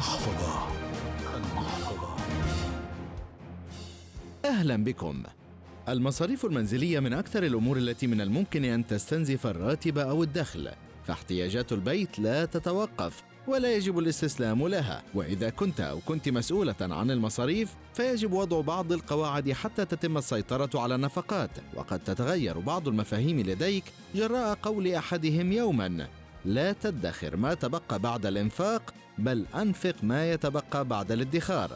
المحفظة. المحفظة. أهلا بكم. المصاريف المنزلية من أكثر الأمور التي من الممكن أن تستنزف الراتب أو الدخل فاحتياجات البيت لا تتوقف ولا يجب الاستسلام لها. وإذا كنت أو كنت مسؤولة عن المصاريف فيجب وضع بعض القواعد حتى تتم السيطرة على النفقات. وقد تتغير بعض المفاهيم لديك جراء قول أحدهم يوما لا تدخر ما تبقى بعد الإنفاق بل أنفق ما يتبقى بعد الادخار.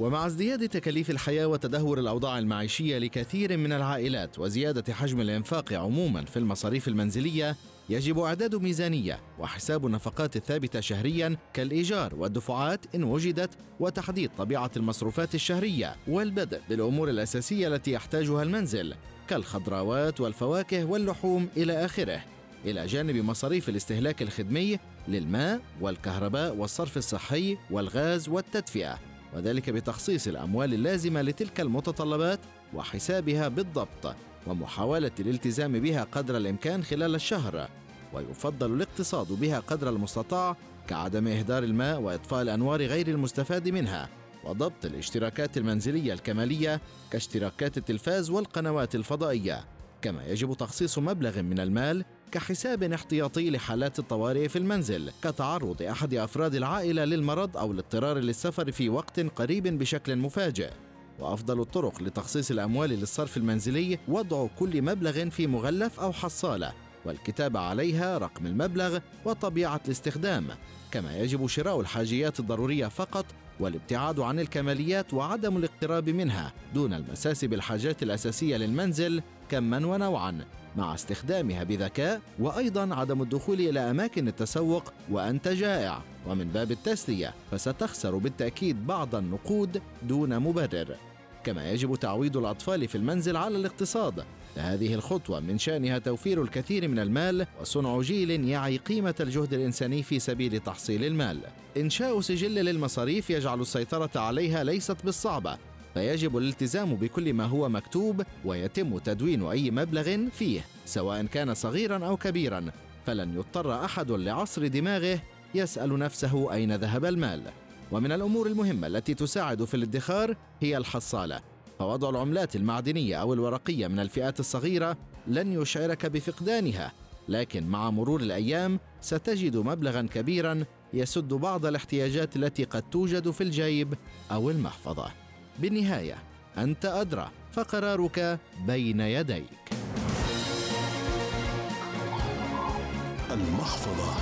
ومع ازدياد تكاليف الحياة وتدهور الأوضاع المعيشية لكثير من العائلات وزيادة حجم الإنفاق عموما في المصاريف المنزلية يجب إعداد ميزانية وحساب النفقات الثابتة شهريا كالإيجار والدفعات إن وجدت وتحديد طبيعة المصروفات الشهرية والبدء بالأمور الأساسية التي يحتاجها المنزل كالخضروات والفواكه واللحوم إلى آخره. إلى جانب مصاريف الاستهلاك الخدمي للماء والكهرباء والصرف الصحي والغاز والتدفئة وذلك بتخصيص الأموال اللازمة لتلك المتطلبات وحسابها بالضبط ومحاولة الالتزام بها قدر الإمكان خلال الشهر ويفضل الاقتصاد بها قدر المستطاع كعدم إهدار الماء وإطفاء الأنوار غير المستفاد منها وضبط الاشتراكات المنزلية الكمالية كاشتراكات التلفاز والقنوات الفضائية كما يجب تخصيص مبلغ من المال كحساب احتياطي لحالات الطوارئ في المنزل كتعرض أحد أفراد العائلة للمرض أو الاضطرار للسفر في وقت قريب بشكل مفاجئ. وأفضل الطرق لتخصيص الأموال للصرف المنزلي وضع كل مبلغ في مغلف أو حصالة. والكتابه عليها رقم المبلغ وطبيعة الاستخدام كما يجب شراء الحاجيات الضرورية فقط والابتعاد عن الكماليات وعدم الاقتراب منها دون المساس بالحاجات الأساسية للمنزل كما ونوعا مع استخدامها بذكاء وأيضا عدم الدخول إلى أماكن التسوق وأنت جائع. ومن باب التسلية فستخسر بالتأكيد بعض النقود دون مبرر. كما يجب تعويض الأطفال في المنزل على الاقتصاد. فهذه الخطوة من شأنها توفير الكثير من المال وصنع جيل يعي قيمة الجهد الإنساني في سبيل تحصيل المال. إنشاء سجل للمصاريف يجعل السيطرة عليها ليست بالصعبة. فيجب الالتزام بكل ما هو مكتوب ويتم تدوين أي مبلغ فيه سواء كان صغيرا أو كبيرا. فلن يضطر أحد لعصر دماغه يسأل نفسه أين ذهب المال. ومن الأمور المهمة التي تساعد في الادخار هي الحصالة. فوضع العملات المعدنية أو الورقية من الفئات الصغيرة لن يشعرك بفقدانها. لكن مع مرور الأيام ستجد مبلغا كبيرا يسد بعض الاحتياجات التي قد توجد في الجيب أو المحفظة. بالنهاية أنت أدرى فقرارك بين يديك. المحفظة.